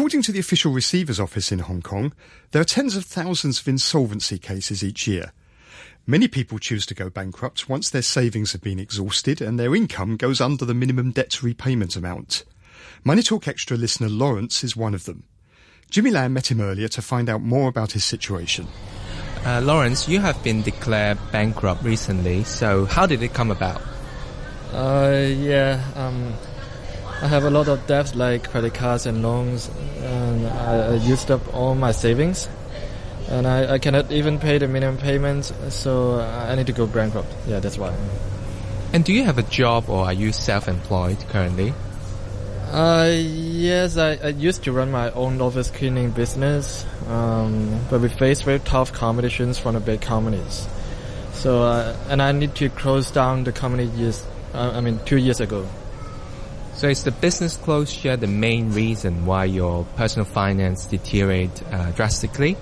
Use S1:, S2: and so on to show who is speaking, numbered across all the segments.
S1: According to the official receiver's office in Hong Kong, there are tens of thousands of insolvency cases each year. Many people choose to go bankrupt once their savings have been exhausted and their income goes under the minimum debt repayment amount. Money Talk Xtra listener Lawrence is one of them. Jimmy Lam met him earlier to find out more about his situation.
S2: Uh, Lawrence, you have been declared bankrupt recently, so how did it come about?
S3: Uh, yeah, um, I have a lot of debts like credit cards and loans, and I, I used up all my savings, and I, I, cannot even pay the minimum payments, so I need to go bankrupt. Yeah, that's why.
S2: And do you have a job or are you self-employed currently?
S3: Uh, yes, I, I used to run my own office cleaning business, um, but we faced very tough competitions from the big companies. So, uh, and I need to close down the company years, uh, I mean, two years ago.
S2: So is the business closure the main reason why your personal finance deteriorate uh, drastically?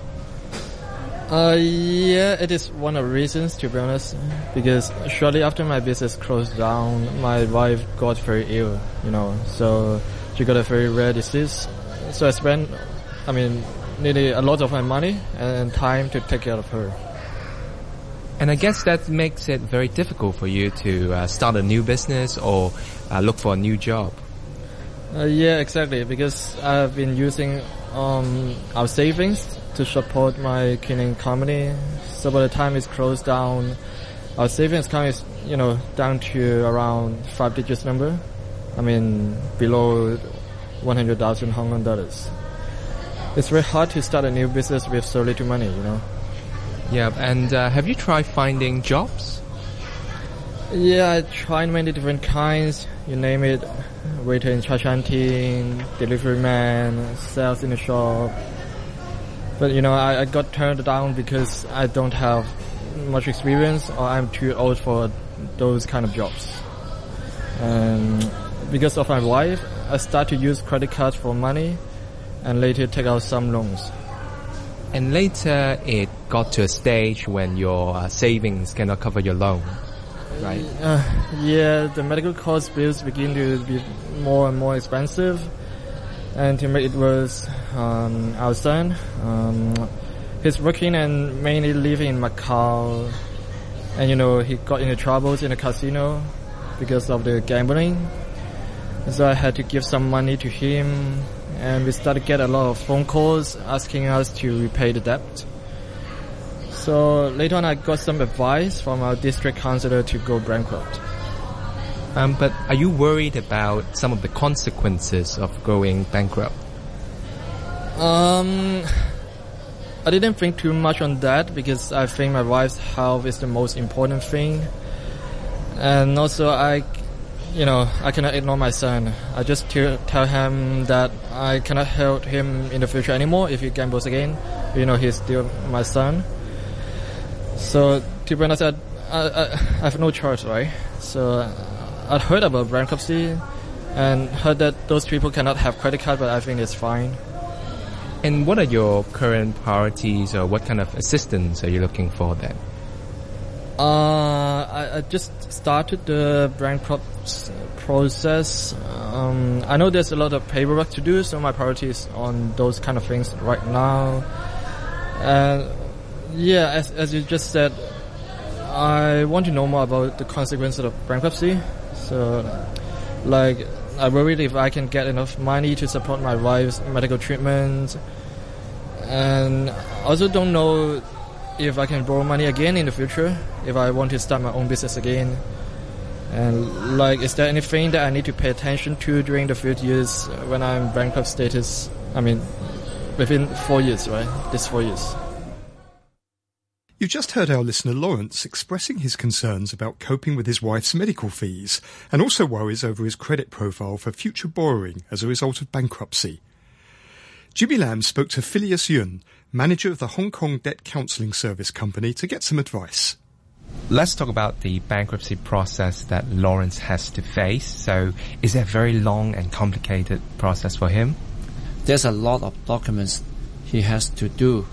S3: Uh, yeah, it is one of the reasons to be honest, because shortly after my business closed down, my wife got very ill, you know, so she got a very rare disease. So I spent, I mean, nearly a lot of my money and time to take care of her.
S2: And I guess that makes it very difficult for you to uh, start a new business or uh, look for a new job.
S3: Uh, yeah, exactly. Because I've been using um, our savings to support my cleaning company. So by the time it's closed down, our savings account is, you know, down to around five digits number. I mean, below 100,000 Hong Kong dollars. It's very hard to start a new business with so little money, you know.
S2: Yeah, and uh, have you tried finding jobs?
S3: Yeah, I tried many different kinds. You name it, waiter in cha canteen, delivery man, sales in the shop. But you know, I, I got turned down because I don't have much experience or I'm too old for those kind of jobs. And because of my wife, I start to use credit cards for money and later take out some loans.
S2: And later it got to a stage when your uh, savings cannot cover your loan, right?
S3: Uh, yeah, the medical cost bills begin to be more and more expensive. And to make it worse, um, our son, um, he's working and mainly living in Macau. And you know, he got into troubles in the casino because of the gambling. So I had to give some money to him and we started to get a lot of phone calls asking us to repay the debt. So later on, I got some advice from our district councillor to go bankrupt.
S2: Um, but are you worried about some of the consequences of going bankrupt?
S3: Um, I didn't think too much on that because I think my wife's health is the most important thing. And also I you know, I cannot ignore my son. I just tell him that I cannot help him in the future anymore if he gambles again. You know, he's still my son. So, to be honest, I, I, I have no choice, right? So, I heard about bankruptcy and heard that those people cannot have credit card, but I think it's fine.
S2: And what are your current priorities or what kind of assistance are you looking for then?
S3: Uh, I, I, just started the bankrupt process. Um, I know there's a lot of paperwork to do, so my priority is on those kind of things right now. And yeah, as, as you just said, I want to know more about the consequences of bankruptcy. So, like, I worry if I can get enough money to support my wife's medical treatment. And I also don't know if I can borrow money again in the future, if I want to start my own business again. And like, is there anything that I need to pay attention to during the few years when I'm bankrupt status? I mean, within four years, right? This four years.
S1: You just heard our listener Lawrence expressing his concerns about coping with his wife's medical fees and also worries over his credit profile for future borrowing as a result of bankruptcy. Jimmy Lam spoke to Phileas Yun, manager of the Hong Kong Debt Counselling Service Company, to get some advice.
S2: Let's talk about the bankruptcy process that Lawrence has to face. So, is it a very long and complicated process for him?
S4: There's a lot of documents he has to do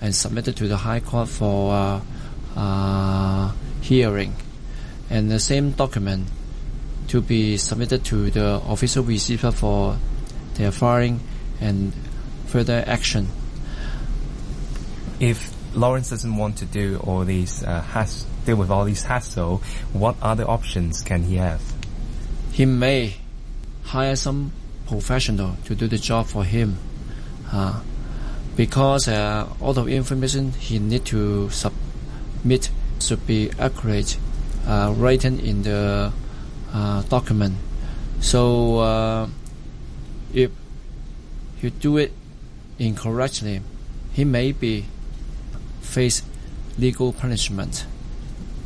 S4: and submitted to the High Court for uh, uh, hearing, and the same document to be submitted to the official receiver for their filing and further action.
S2: If Lawrence doesn't want to do all these uh, has deal with all these hassle, what other options can he have?
S4: He may hire some professional to do the job for him, uh, because uh, all the information he need to submit should be accurate, uh, written in the uh, document. So uh, if you do it incorrectly, he may be face legal punishment.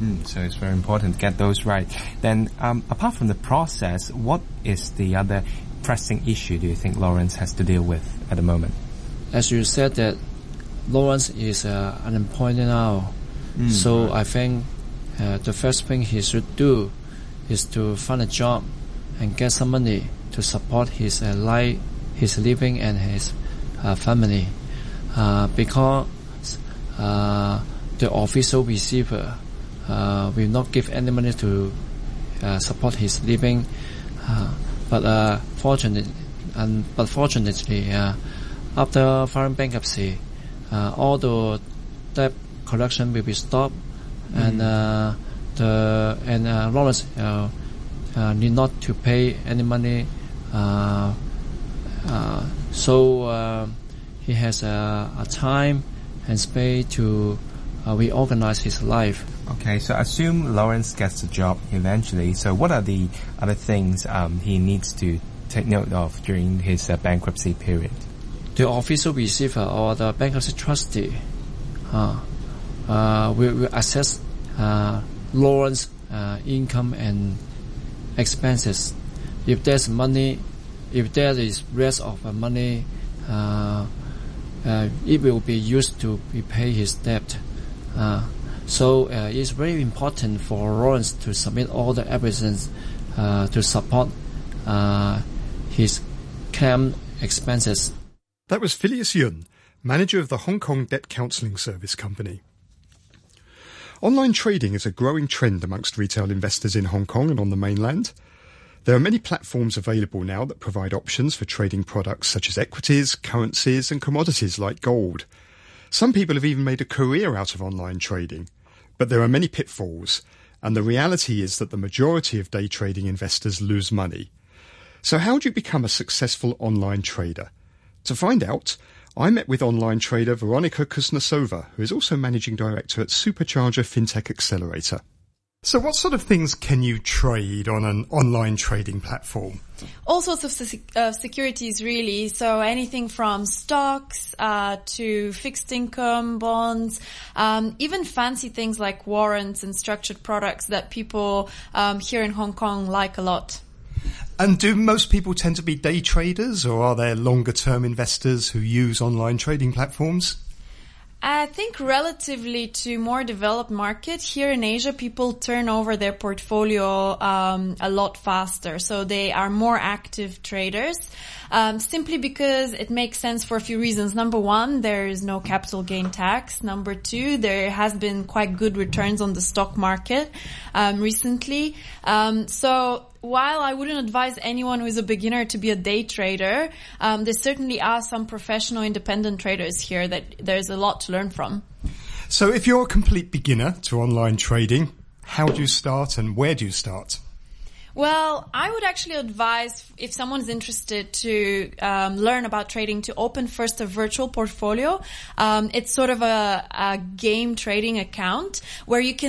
S2: Mm, so it's very important to get those right. Then, um, apart from the process, what is the other pressing issue do you think Lawrence has to deal with at the moment?
S4: As you said that Lawrence is uh, unemployed now,
S2: Mm,
S4: so. I think uh, the first thing he should do is to find a job and get some money to support his uh, life, his living, and his family. Uh, because uh, the official receiver uh, will not give any money to uh, support his living. Uh, but uh, fortunately, and but fortunately, uh, after filing bankruptcy, uh, all the debt collection will be stopped, and uh, the and uh, Lawrence uh, uh, need not to pay any money. Uh, uh, so uh, he has a, a time and space to uh, reorganize his life.
S2: Okay, so assume Lawrence gets a job eventually. So what are the other things um, he needs to take note of during his uh, bankruptcy period?
S4: the official receiver or the bankruptcy trustee uh, uh, will, will assess uh, Lawrence uh, income and expenses. If there's money, if there is rest of money, uh, uh, it will be used to repay his debt. Uh, so it's very important for Lawrence to submit all the evidence uh, to support uh, his claim expenses.
S1: That was Phileas Yun, manager of the Hong Kong Debt Counselling Service Company. Online trading is a growing trend amongst retail investors in Hong Kong and on the mainland. There are many platforms available now that provide options for trading products such as equities, currencies, and commodities like gold. Some people have even made a career out of online trading. But there are many pitfalls, and the reality is that the majority of day trading investors lose money. So, how do you become a successful online trader? To find out, I met with online trader Veronica Kuznetsova, who is also managing director at Supercharger FinTech Accelerator. So, what sort of things can you trade on an online trading platform?
S5: all sorts of uh, securities really. So anything from stocks uh, to fixed income bonds, um, even fancy things like warrants and structured products that people um, here in Hong Kong like a lot.
S1: And do most people tend to be day traders, or are there longer term investors who use online trading platforms?
S5: I think relatively to more developed market here in Asia, people turn over their portfolio um, a lot faster, so they are more active traders. Um, simply because it makes sense for a few reasons. Number one, there is no capital gain tax. Number two, there has been quite good returns on the stock market um, recently. Um, so while I wouldn't advise anyone who is a beginner to be a day trader, um, there certainly are some professional independent traders here that there's a lot to learn from.
S1: So, if you're a complete beginner to online trading, how do you start and where do you start?
S5: Well, I would actually advise if someone's interested to um, learn about trading to open first a virtual portfolio. Um, it's sort of a, a game trading account where you can